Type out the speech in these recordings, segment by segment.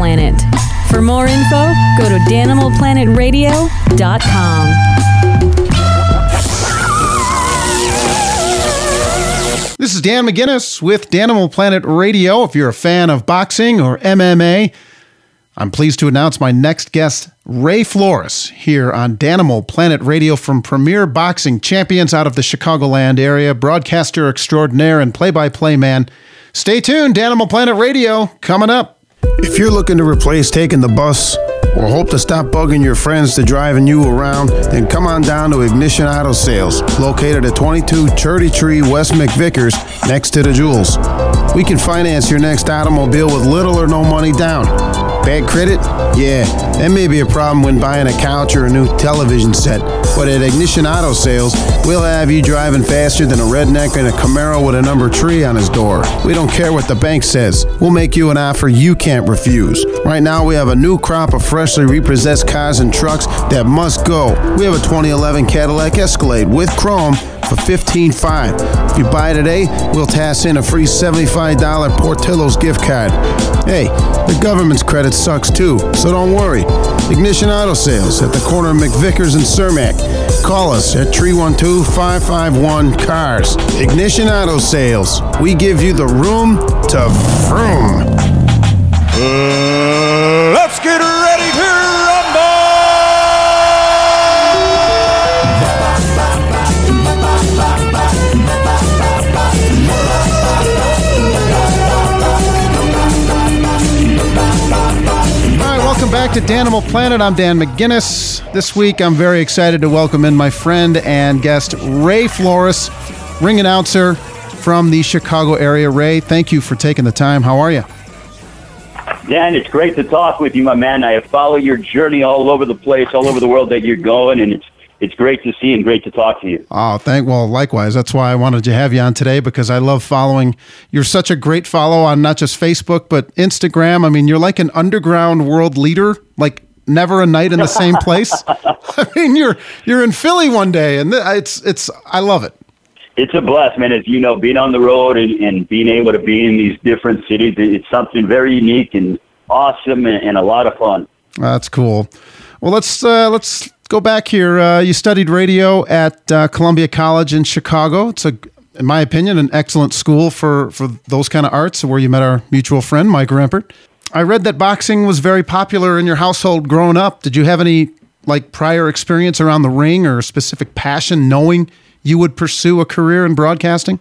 Planet. For more info, go to DanimalPlanetRadio.com. This is Dan McGinnis with Danimal Planet Radio. If you're a fan of boxing or MMA, I'm pleased to announce my next guest, Ray Flores, here on Danimal Planet Radio from Premier Boxing Champions out of the Chicagoland area, broadcaster extraordinaire and play by play man. Stay tuned, Danimal Planet Radio, coming up. If you're looking to replace taking the bus or hope to stop bugging your friends to driving you around, then come on down to Ignition Auto Sales, located at 22 Cherry Tree, West McVickers, next to the Jewels. We can finance your next automobile with little or no money down. Bad credit? Yeah, that may be a problem when buying a couch or a new television set. But at Ignition Auto Sales, we'll have you driving faster than a redneck in a Camaro with a number tree on his door. We don't care what the bank says. We'll make you an offer you can't refuse. Right now, we have a new crop of freshly repossessed cars and trucks that must go. We have a 2011 Cadillac Escalade with chrome for $15.5. If you buy today, we'll toss in a free $75 Portillo's gift card. Hey, the government's credit sucks too, so don't worry. Ignition Auto Sales at the corner of McVickers and Cermak. Call us at 312-551-CARS. Ignition Auto Sales. We give you the room to vroom. Uh, let's get ready back to Danimal Planet. I'm Dan McGinnis. This week, I'm very excited to welcome in my friend and guest, Ray Flores, ring announcer from the Chicago area. Ray, thank you for taking the time. How are you? Dan, it's great to talk with you, my man. I have followed your journey all over the place, all over the world that you're going, and it's it's great to see and great to talk to you. Oh, thank well, likewise. That's why I wanted to have you on today because I love following. You're such a great follow on not just Facebook but Instagram. I mean, you're like an underground world leader, like never a night in the same place. I mean, you're you're in Philly one day, and it's it's I love it. It's a blast, man. As you know, being on the road and, and being able to be in these different cities, it's something very unique and awesome and, and a lot of fun. That's cool. Well, let's uh, let's go back here. Uh, you studied radio at uh, Columbia College in Chicago. It's a, in my opinion, an excellent school for for those kind of arts. Where you met our mutual friend Mike Rempert. I read that boxing was very popular in your household growing up. Did you have any like prior experience around the ring or a specific passion, knowing you would pursue a career in broadcasting?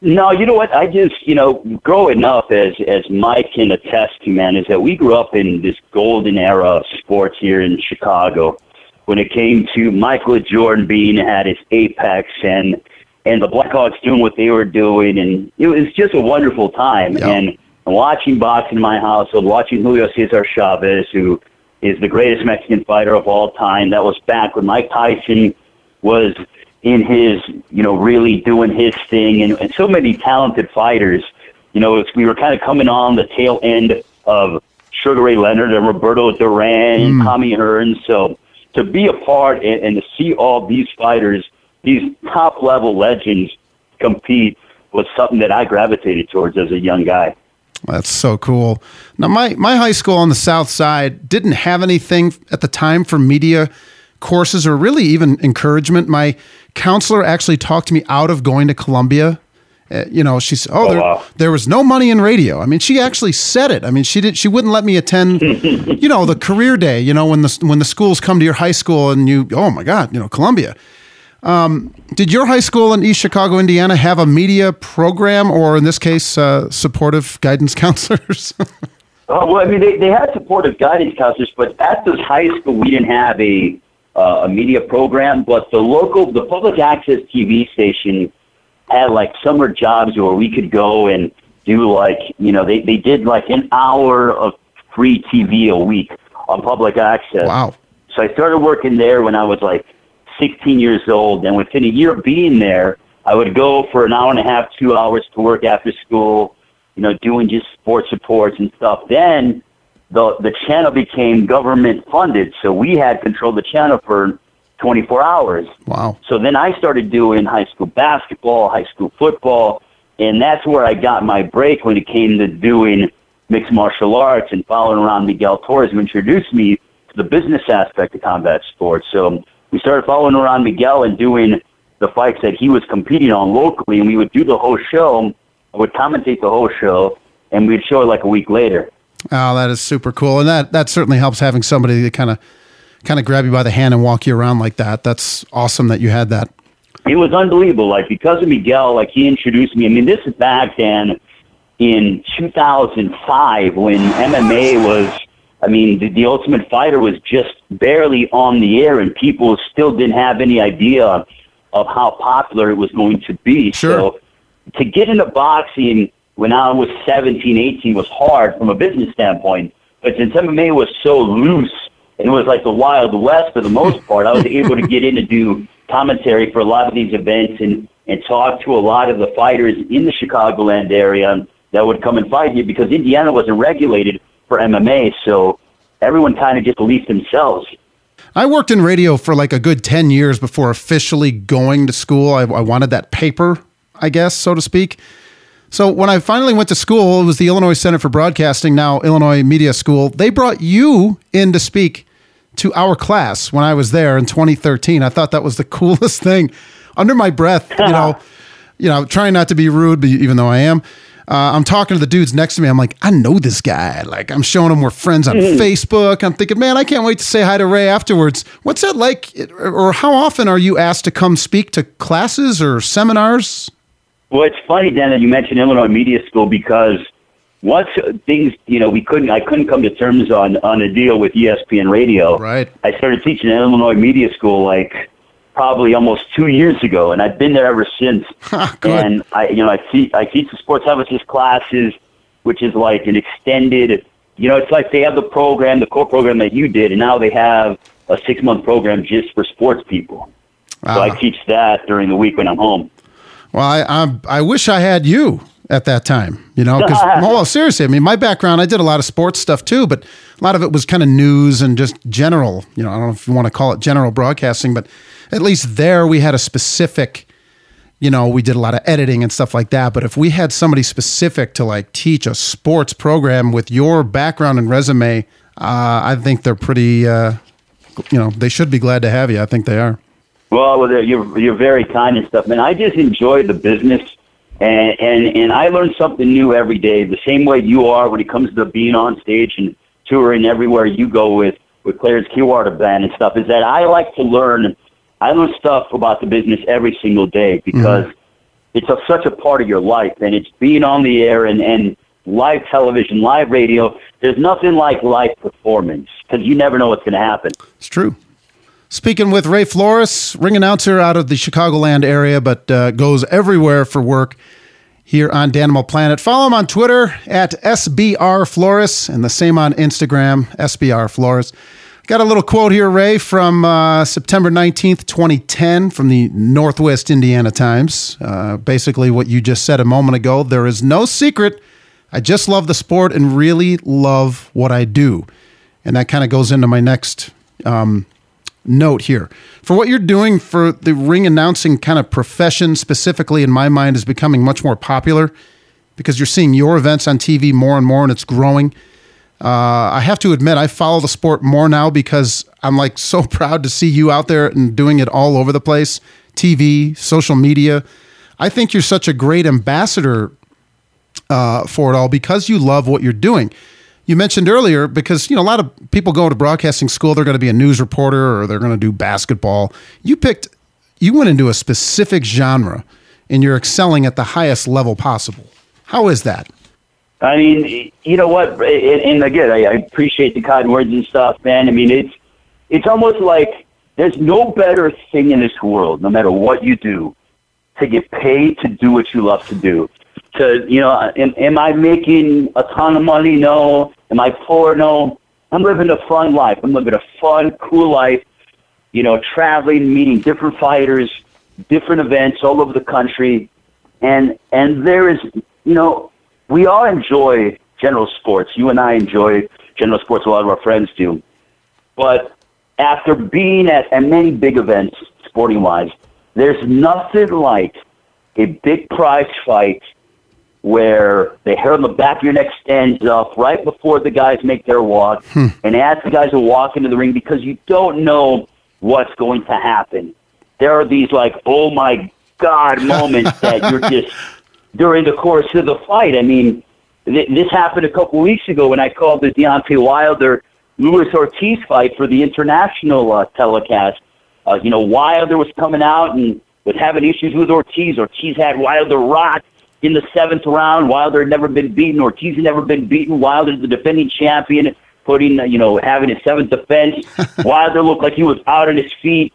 No, you know what? I just, you know, growing up, as as Mike can attest to, man, is that we grew up in this golden era of sports here in Chicago. When it came to Michael Jordan being at his apex and and the Blackhawks doing what they were doing, and it was just a wonderful time. Yeah. And watching boxing in my household, watching Julio Cesar Chavez, who is the greatest Mexican fighter of all time. That was back when Mike Tyson was in his, you know, really doing his thing, and, and so many talented fighters. You know, it's, we were kind of coming on the tail end of Sugar Ray Leonard and Roberto Duran and Tommy Hearns. So to be a part and, and to see all these fighters, these top level legends compete was something that I gravitated towards as a young guy. That's so cool. Now, my, my high school on the south side didn't have anything at the time for media courses or really even encouragement. My counselor actually talked me out of going to Columbia. Uh, you know, she said, "Oh, there, wow. there was no money in radio." I mean, she actually said it. I mean, she did. She wouldn't let me attend, you know, the career day. You know, when the when the schools come to your high school and you, oh my God, you know, Columbia. Um, did your high school in East Chicago, Indiana, have a media program, or in this case, uh, supportive guidance counselors? Oh, well, I mean, they, they had supportive guidance counselors, but at this high school, we didn't have a uh, a media program. But the local, the public access TV station had like summer jobs where we could go and do like, you know, they, they did like an hour of free TV a week on public access. wow. So I started working there when I was like 16 years old, and within a year of being there, I would go for an hour and a half, two hours to work after school, you know, doing just sports reports and stuff. Then the the channel became government funded, so we had control of the channel for 24 hours. Wow. So then I started doing high school basketball, high school football, and that's where I got my break when it came to doing mixed martial arts and following around Miguel Torres, who introduced me to the business aspect of combat sports. So we started following around Miguel and doing the fights that he was competing on locally, and we would do the whole show. I would commentate the whole show, and we'd show it like a week later. Oh, that is super cool, and that that certainly helps having somebody to kind of kind of grab you by the hand and walk you around like that. That's awesome that you had that. It was unbelievable. Like because of Miguel, like he introduced me. I mean, this is back then in 2005 when MMA was. I mean, the, the Ultimate Fighter was just barely on the air, and people still didn't have any idea of how popular it was going to be. Sure. So to get into boxing when I was 17, 18 was hard from a business standpoint. But since MMA was so loose it was like the Wild West for the most part, I was able to get in to do commentary for a lot of these events and, and talk to a lot of the fighters in the Chicagoland area that would come and fight here because Indiana wasn't regulated for MMA. So everyone kind of just believed themselves. I worked in radio for like a good 10 years before officially going to school. I, I wanted that paper, I guess, so to speak. So when I finally went to school, it was the Illinois Center for Broadcasting, now Illinois Media School. They brought you in to speak to our class when I was there in 2013. I thought that was the coolest thing. Under my breath, you know, you know, trying not to be rude, but even though I am, uh, I'm talking to the dudes next to me. I'm like, I know this guy. Like, I'm showing them we're friends on Facebook. I'm thinking, man, I can't wait to say hi to Ray afterwards. What's that like? Or how often are you asked to come speak to classes or seminars? Well, it's funny, Dan, that you mentioned Illinois Media School because once things, you know, we couldn't, I couldn't come to terms on on a deal with ESPN Radio. Right. I started teaching at Illinois Media School like probably almost two years ago, and I've been there ever since. And I, you know, I teach I teach the sports emphasis classes, which is like an extended. You know, it's like they have the program, the core program that you did, and now they have a six month program just for sports people. So I Ah. teach that during the week when I'm home. Well, I, I I wish I had you at that time, you know, because well, seriously, I mean, my background, I did a lot of sports stuff too, but a lot of it was kind of news and just general, you know, I don't know if you want to call it general broadcasting, but at least there we had a specific, you know, we did a lot of editing and stuff like that. But if we had somebody specific to like teach a sports program with your background and resume, uh, I think they're pretty, uh, you know, they should be glad to have you. I think they are. Well, you're you're very kind and stuff, man. I just enjoy the business, and and and I learn something new every day. The same way you are when it comes to being on stage and touring everywhere you go with with Creedence Clearwater Band and stuff. Is that I like to learn. I learn stuff about the business every single day because mm-hmm. it's a, such a part of your life, and it's being on the air and and live television, live radio. There's nothing like live performance because you never know what's going to happen. It's true. Speaking with Ray Flores, ring announcer out of the Chicagoland area, but uh, goes everywhere for work here on Danimal Planet. Follow him on Twitter at SBR Flores and the same on Instagram, SBR Flores. Got a little quote here, Ray, from uh, September 19th, 2010, from the Northwest Indiana Times. Uh, basically, what you just said a moment ago there is no secret. I just love the sport and really love what I do. And that kind of goes into my next um, note here. For what you're doing for the ring announcing kind of profession, specifically in my mind, is becoming much more popular because you're seeing your events on TV more and more and it's growing. Uh, I have to admit, I follow the sport more now because I'm like so proud to see you out there and doing it all over the place TV, social media. I think you're such a great ambassador uh, for it all because you love what you're doing. You mentioned earlier because you know a lot of people go to broadcasting school. They're going to be a news reporter or they're going to do basketball. You picked, you went into a specific genre, and you're excelling at the highest level possible. How is that? I mean, you know what? And, again, I, I appreciate the kind words and stuff, man. I mean, it's it's almost like there's no better thing in this world, no matter what you do, to get paid to do what you love to do. To you know, am, am I making a ton of money? No. Am I poor? No. I'm living a fun life. I'm living a fun, cool life. You know, traveling, meeting different fighters, different events all over the country, and and there is, you know, we all enjoy general sports. You and I enjoy general sports. A lot of our friends do. But after being at, at many big events, sporting wise, there's nothing like a big prize fight where the hair on the back of your neck stands up right before the guys make their walk, and as the guys are walking to the ring, because you don't know what's going to happen. There are these like, oh my god moments that you're just during the course of the fight. I mean, th- this happened a couple weeks ago when I called the Deontay Wilder Luis Ortiz fight for the international uh, telecast. Uh, you know, Wilder was coming out and was having issues with Ortiz. Ortiz had Wilder rocked in the seventh round. Wilder had never been beaten. Ortiz had never been beaten. Wilder's the defending champion, putting, uh, you know, having his seventh defense. Wilder looked like he was out on his feet.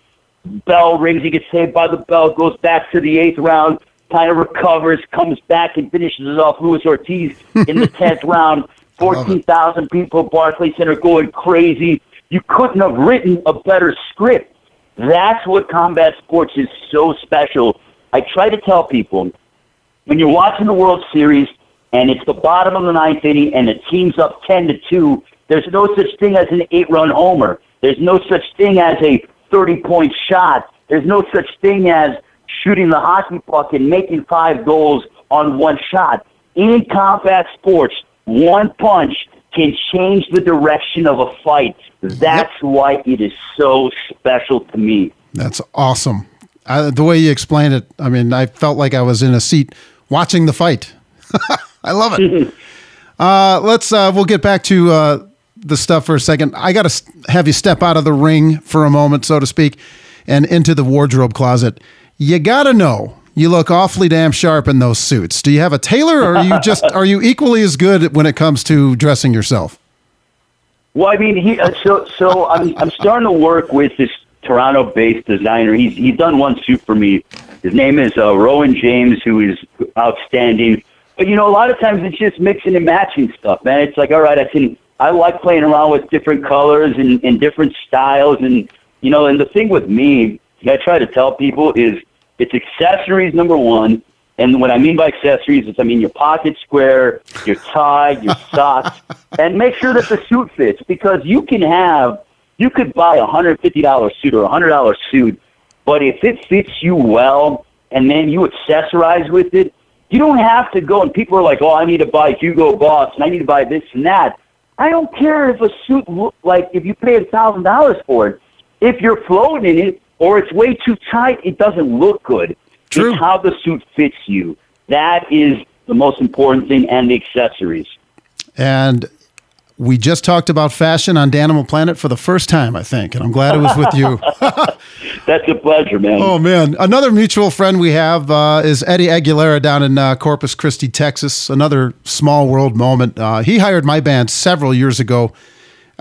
Bell rings. He gets saved by the bell. Goes back to the eighth round. Kind of recovers. Comes back and finishes it off. Luis Ortiz in the tenth round. Fourteen thousand people at Barclays Center going crazy. You couldn't have written a better script. That's what combat sports is so special. I try to tell people when you're watching the World Series and it's the bottom of the ninth inning and the team's up ten to two, there's no such thing as an eight-run homer. There's no such thing as a 30-point shot. There's no such thing as shooting the hockey puck and making five goals on one shot. In combat sports, one punch can change the direction of a fight. That's why it is so special to me. That's awesome. I, the way you explained it, I mean, I felt like I was in a seat watching the fight. I love it. uh, let's. Uh, we'll get back to uh, the stuff for a second. I got to have you step out of the ring for a moment, so to speak, and into the wardrobe closet. You got to know. You look awfully damn sharp in those suits. Do you have a tailor, or are you just are you equally as good when it comes to dressing yourself? Well, I mean, he, uh, so so I'm I'm starting to work with this Toronto-based designer. He's he's done one suit for me. His name is uh, Rowan James, who is outstanding. But you know, a lot of times it's just mixing and matching stuff, man. It's like, all right, I can I like playing around with different colors and, and different styles, and you know, and the thing with me, I try to tell people is it's accessories number one. And what I mean by accessories is I mean your pocket square, your tie, your socks, and make sure that the suit fits because you can have, you could buy a $150 suit or a $100 suit, but if it fits you well and then you accessorize with it, you don't have to go and people are like, oh, I need to buy Hugo Boss and I need to buy this and that. I don't care if a suit, look like if you pay a $1,000 for it, if you're floating in it, or it's way too tight, it doesn't look good. True. It's how the suit fits you. That is the most important thing, and the accessories. And we just talked about fashion on Danimal Planet for the first time, I think, and I'm glad it was with you. That's a pleasure, man. oh man, another mutual friend we have uh, is Eddie Aguilera down in uh, Corpus Christi, Texas. Another small world moment. Uh, he hired my band several years ago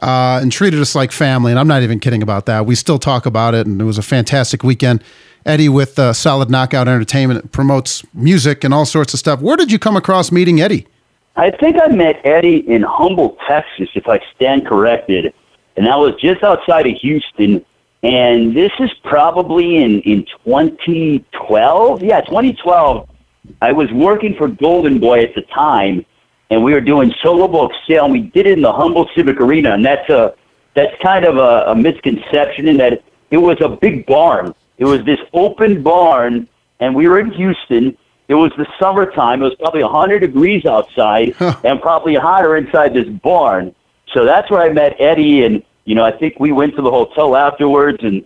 uh, and treated us like family, and I'm not even kidding about that. We still talk about it, and it was a fantastic weekend. Eddie with uh, Solid Knockout Entertainment promotes music and all sorts of stuff. Where did you come across meeting Eddie? I think I met Eddie in Humble, Texas, if I stand corrected, and that was just outside of Houston. And this is probably in in 2012. Yeah, 2012. I was working for Golden Boy at the time, and we were doing solo book sale, and we did it in the Humble Civic Arena, and that's a that's kind of a, a misconception in that it was a big barn. It was this open barn, and we were in Houston. It was the summertime. It was probably 100 degrees outside, and probably hotter inside this barn. So that's where I met Eddie, and you know, I think we went to the hotel afterwards, and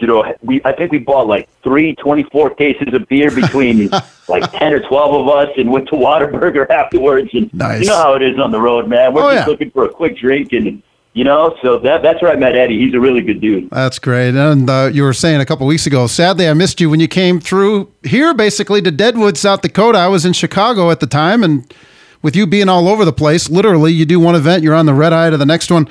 you know, we I think we bought like three 24 cases of beer between like 10 or 12 of us, and went to Whataburger afterwards. And Nice. you know how it is on the road, man. We're Oh, just yeah. looking for a quick drink, and you know, so that that's where I met Eddie. He's a really good dude. That's great. And uh, you were saying a couple weeks ago, sadly, I missed you when you came through here, basically to Deadwood, South Dakota. I was in Chicago at the time, and with you being all over the place, literally, you do one event, you're on the red eye to the next one.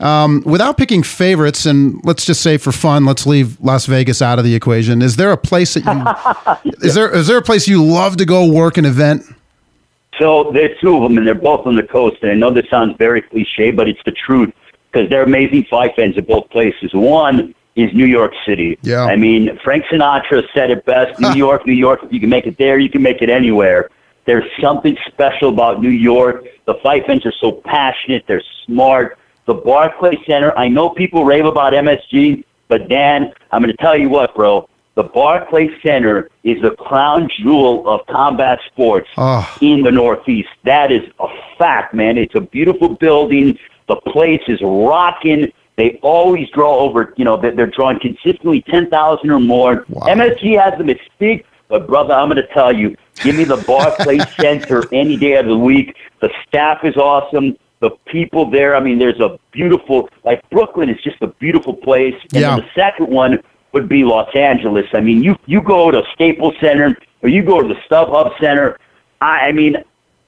Um, without picking favorites, and let's just say for fun, let's leave Las Vegas out of the equation. Is there a place that you is there is there a place you love to go work an event? So there's two of them, and they're both on the coast. And I know this sounds very cliche, but it's the truth because they're amazing fight fans at both places. One is New York City. Yeah. I mean, Frank Sinatra said it best: New York, New York. If you can make it there, you can make it anywhere. There's something special about New York. The fight fans are so passionate. They're smart. The Barclays Center. I know people rave about MSG, but Dan, I'm going to tell you what, bro. the Barclays Center is the crown jewel of combat sports Oh. in the Northeast. That is a fact, man. It's a beautiful building. The place is rocking. They always draw over, you know, they're, they're drawing consistently 10,000 or more. Wow. MSG has them at stake, but brother, I'm going to tell you, give me the Barclays Center any day of the week. The staff is awesome. The people there, I mean, there's a beautiful, like Brooklyn is just a beautiful place. And Yeah. the second one would be Los Angeles. I mean, you you go to Staples Center or you go to the StubHub Center. I, I mean,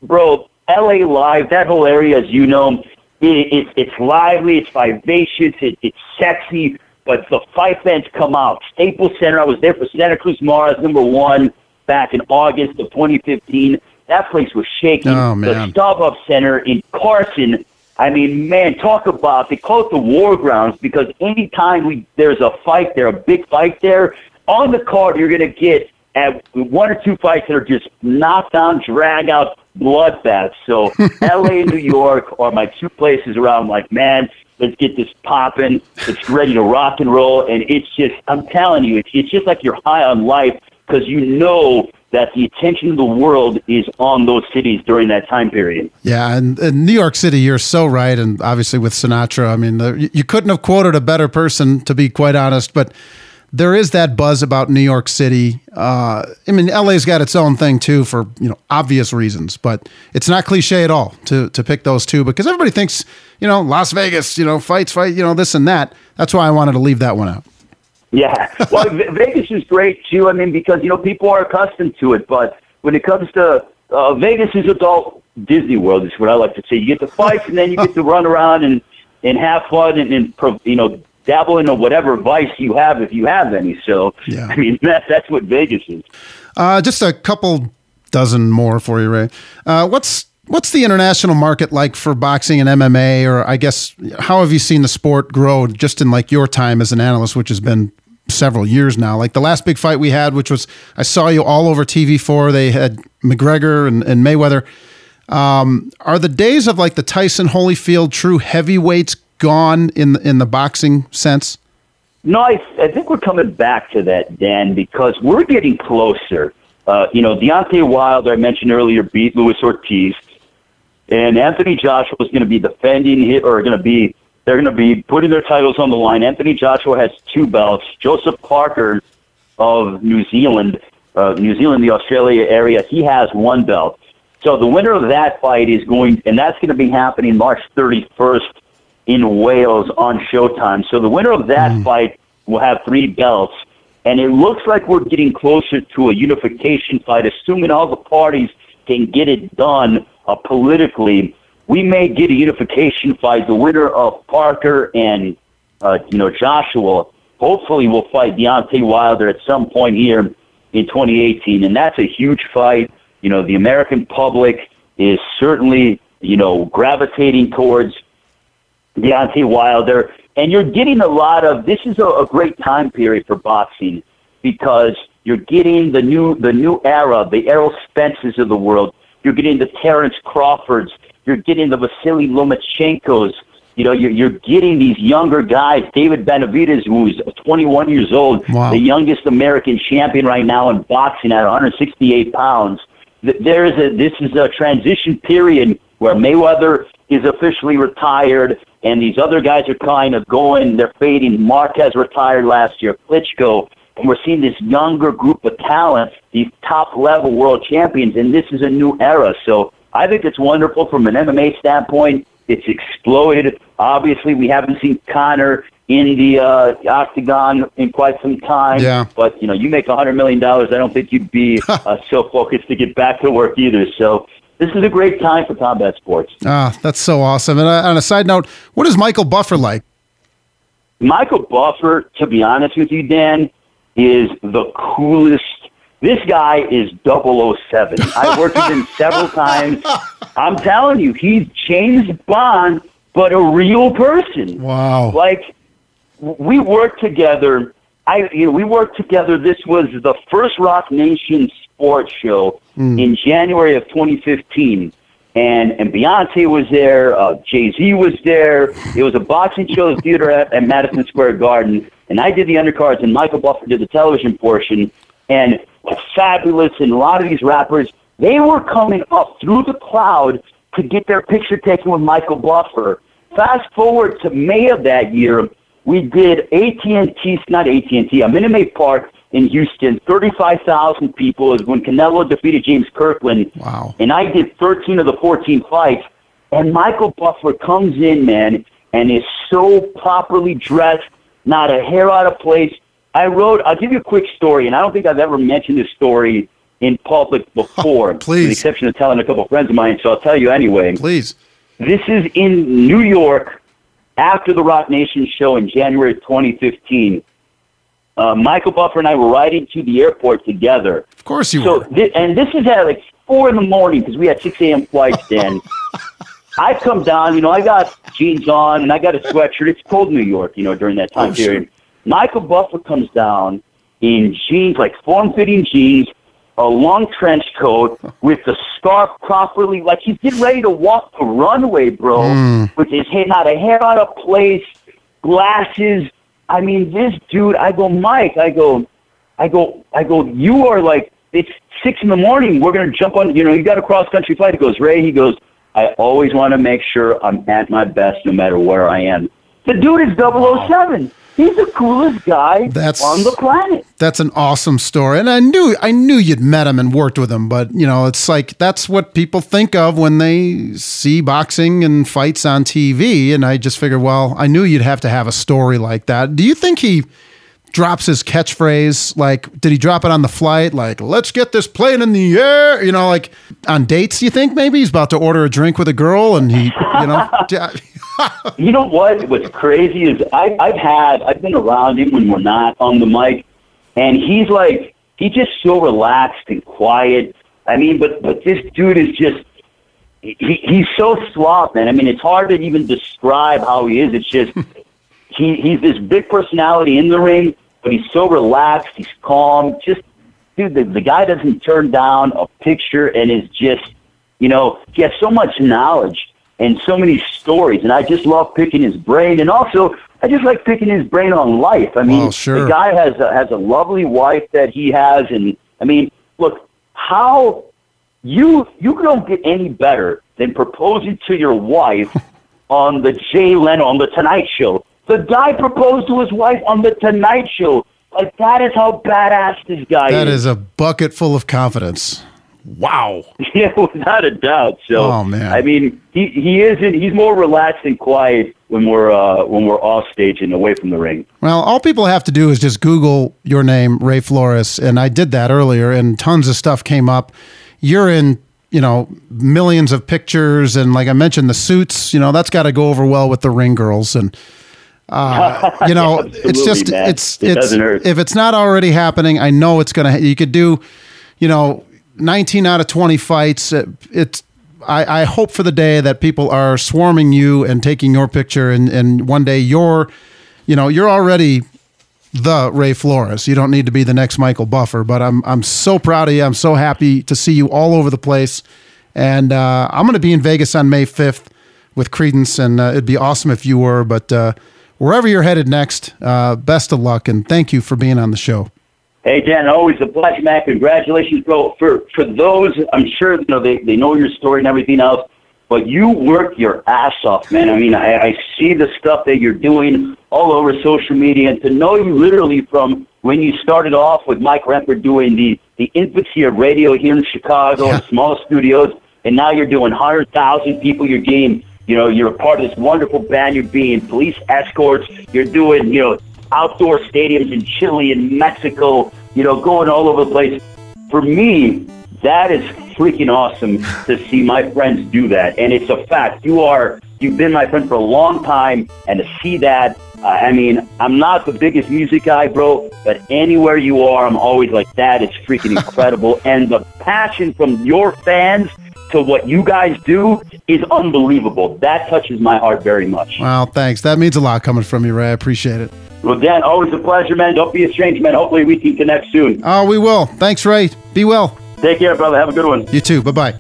bro, LA Live, that whole area, as you know, it, it, it's lively, it's vivacious, it, it's sexy. But the fight fans come out. Staples Center, I was there for Santa Cruz Mares number one back in August of 2015. That place was shaking. Oh, man. The StubHub Center in Carson. I mean, man, talk about they call it the war grounds because anytime we there's a fight there, a big fight there, on the card you're gonna get at one or two fights that are just knockdown, drag out bloodbaths. So LA and New York are my two places around I'm like, man, let's get this popping. It's ready to rock and roll and it's just I'm telling you, it's it's just like you're high on life because you know that the attention of the world is on those cities during that time period. Yeah, and, and New York City, you're so right, and obviously with Sinatra, I mean, the, you couldn't have quoted a better person, to be quite honest. But there is that buzz about New York City. Uh, I mean, LA's got its own thing too, for you know obvious reasons, but it's not cliche at all to to pick those two because everybody thinks you know Las Vegas, you know fights, fight, you know this and that. That's why I wanted to leave that one out. Yeah, well, Vegas is great too. I mean, because you know people are accustomed to it, but when it comes to uh, Vegas is adult Disney World, is what I like to say. You get the fights, and then you get to run around and and have fun and, and you know dabble in whatever vice you have if you have any. So, Yeah. I mean, that, that's what Vegas is. Uh, just a couple dozen more for you, Ray. Uh, what's what's the international market like for boxing and MMA, or I guess how have you seen the sport grow just in like your time as an analyst, which has been several years now? Like the last big fight we had, which was I saw you all over TV for. They had McGregor and, and Mayweather. Um, are the days of like the Tyson Holyfield true heavyweights gone in in the boxing sense? No, I, I think we're coming back to that, Dan, because we're getting closer. Uh, you know, Deontay Wilder, I mentioned earlier, beat Luis Ortiz, and Anthony Joshua is going to be defending it, or going to be they're going to be putting their titles on the line. Anthony Joshua has two belts. Joseph Parker of New Zealand, uh, New Zealand, the Australia area, he has one belt. So the winner of that fight is going, and that's going to be happening March 31st in Wales on Showtime. So the winner of that fight will have three belts, and it looks like we're getting closer to a unification fight, assuming all the parties can get it done uh, politically. We may get a unification fight. The winner of Parker and uh, you know Joshua hopefully will fight Deontay Wilder at some point here in 2018, and that's a huge fight. You know, the American public is certainly you know gravitating towards Deontay Wilder, and you're getting a lot of. This is a, a great time period for boxing because you're getting the new the new era, the Errol Spences of the world. You're getting the Terrence Crawfords. You're getting the Vasily Lomachenkos. You know, you're, you're getting these younger guys. David Benavidez, who's 21 years old, Wow. the youngest American champion right now in boxing at 168 pounds. Th- There is a this is a transition period where Mayweather is officially retired, and these other guys are kind of going. They're fading. Marquez retired last year. Klitschko, and we're seeing this younger group of talent, these top level world champions, and this is a new era. So I think it's wonderful from an MMA standpoint. It's exploded. Obviously, we haven't seen Conor in the uh, octagon in quite some time. Yeah. But you know, you make a hundred million dollars. I don't think you'd be uh, so focused to get back to work either. So this is a great time for combat sports. Ah, that's so awesome. And uh, on a side note, what is Michael Buffer like? Michael Buffer, to be honest with you, Dan, is the coolest. This guy is 007. I've worked with him several times. I'm telling you, he's James Bond, but a real person. Wow. Like we worked together. I you know we worked together. This was the first Roc Nation sports show in January of 2015, and and Beyonce was there. Uh, Jay Z was there. It was a boxing show at the theater at, at Madison Square Garden. and I did the undercards, and Michael Buffer did the television portion, and Fabolous and a lot of these rappers, they were coming up through the crowd to get their picture taken with Michael Buffer. Fast forward to May of that year, we did AT&T, not AT&T, a Minute Maid Park in Houston, 35,000 people is when Canelo defeated James Kirkland. Wow. And I did 13 of the 14 fights. And Michael Buffer comes in, man, and is so properly dressed, not a hair out of place. I wrote, I'll give you a quick story, and I don't think I've ever mentioned this story in public before. Please. With the exception of telling a couple of friends of mine, so I'll tell you anyway. Please. This is in New York after the Roc Nation show in January of 2015. Uh, Michael Buffer and I were riding to the airport together. Of course you So, were. thi- and this is at like four in the morning because we had 6 a.m. flights then. I come down, you know, I got jeans on and I got a sweatshirt. It's cold New York, you know, during that time Oh, sure. period. Michael Buffer comes down in jeans, like form-fitting jeans, a long trench coat with the scarf properly, like he's getting ready to walk the runway, bro, Hmm. with his hair, not a hair out of place, glasses. I mean, this dude, I go, Mike, I go, I go, I go, you are like, it's six in the morning. We're going to jump on, you know, you got a cross country flight. He goes, Ray, he goes, I always want to make sure I'm at my best no matter where I am. The dude is 007. He's the coolest guy That's- on the planet. That's an awesome story, and I knew I knew you'd met him and worked with him, but you know it's like that's what people think of when they see boxing and fights on TV, and I just figured, well, I knew you'd have to have a story like that. Do you think he drops his catchphrase? Like, did he drop it on the flight? Like, let's get this plane in the air? You know, like on dates? You think maybe he's about to order a drink with a girl, and he, you know, You know what? What's crazy is I, I've had I've been around him when we're not on the mic, and he's like he's just so relaxed and quiet. I mean, but but this dude is just he, he's so suave, man. I mean, it's hard to even describe how he is. It's just he he's this big personality in the ring, but he's so relaxed. He's calm. Just dude, the, the guy doesn't turn down a picture and is just you know he has so much knowledge and so many stories, and I just love picking his brain. And also, I just like picking his brain on life. I mean, Well, sure. the guy has a, has a lovely wife that he has, and I mean, look how you you don't get any better than proposing to your wife on the Jay Leno on the Tonight Show. The guy proposed to his wife on the Tonight Show. Like that is how badass this guy is. that is. is a bucket full of confidence. Wow. Yeah, without a doubt. So, Oh, man. I mean, he he isn't. He's more relaxed and quiet when we're uh, when we're off stage and away from the ring. Well, all people have to do is just Google your name, Ray Flores, and I did that earlier, and tons of stuff came up. You're in, you know, millions of pictures, and like I mentioned, the suits. You know, that's got to go over well with the ring girls, and uh, you know, it's just man. it's It it's if it's not already happening, I know it's gonna. You could do, you know, 19 out of 20 fights. It, it's I, I hope for the day that people are swarming you and taking your picture, and, and one day you're, you know, you're already the Ray Flores. You don't need to be the next Michael Buffer, but I'm I'm so proud of you. I'm so happy to see you all over the place, and uh, I'm going to be in Vegas on May 5th with Creedence, and uh, it'd be awesome if you were. But uh, wherever you're headed next, uh, best of luck, and thank you for being on the show. Hey Dan, always a pleasure, man. Congratulations, bro. For for those, I'm sure you know they, they know your story and everything else, but you work your ass off, man. I mean, I, I see the stuff that you're doing all over social media, and to know you literally from when you started off with Mike Remper doing the the infancy of radio here in Chicago, Yeah. small studios, and now you're doing hundred thousand people. You're getting, you know, you're a part of this wonderful band. You're being police escorts. You're doing, you know, outdoor stadiums in Chile and Mexico, you know, going all over the place. For me, that is freaking awesome to see my friends do that. And it's a fact. You are, you've been my friend for a long time, and to see that, uh, I mean, I'm not the biggest music guy, bro, but anywhere you are, I'm always like, that is freaking incredible. and the passion from your fans to what you guys do is unbelievable. That touches my heart very much. Well, thanks. That means a lot coming from you, Ray. I appreciate it. Well, Dan, always a pleasure, man. Don't be a stranger, man. Hopefully, we can connect soon. Oh, we will. Thanks, Ray. Be well. Take care, brother. Have a good one. You too. Bye bye.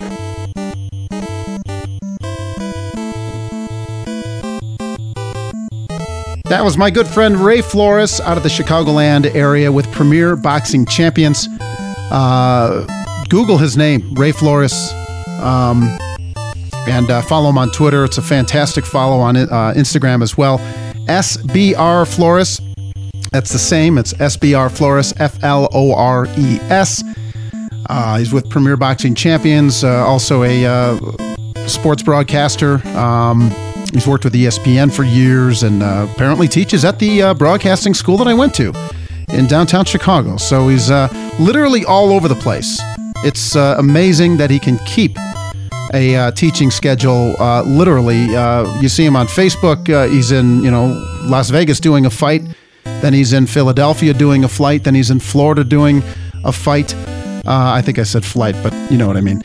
That was my good friend Ray Flores out of the Chicagoland area with Premier Boxing Champions. Uh, Google his name, Ray Flores, um, and uh, follow him on Twitter. It's a fantastic follow on uh, Instagram as well. SBR Flores. That's the same. It's SBR Flores, F L O R E S. Uh, he's with Premier Boxing Champions, uh, also a uh, sports broadcaster. Um, he's worked with ESPN for years and uh, apparently teaches at the broadcasting school that I went to in downtown Chicago. So he's literally all over the place. It's uh, amazing that he can keep a uh, teaching schedule. Uh, literally, uh, you see him on Facebook. Uh, he's in you know Las Vegas doing a fight. Then he's in Philadelphia doing a flight. Then he's in Florida doing a fight. Uh, I think I said flight, but you know what I mean.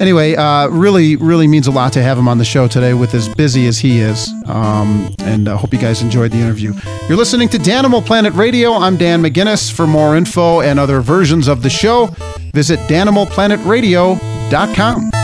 Anyway, uh, really, really means a lot to have him on the show today with as busy as he is. Um, and I hope you guys enjoyed the interview. You're listening to Danimal Planet Radio. I'm Dan McGinnis. For more info and other versions of the show, visit danimalplanetradio.com.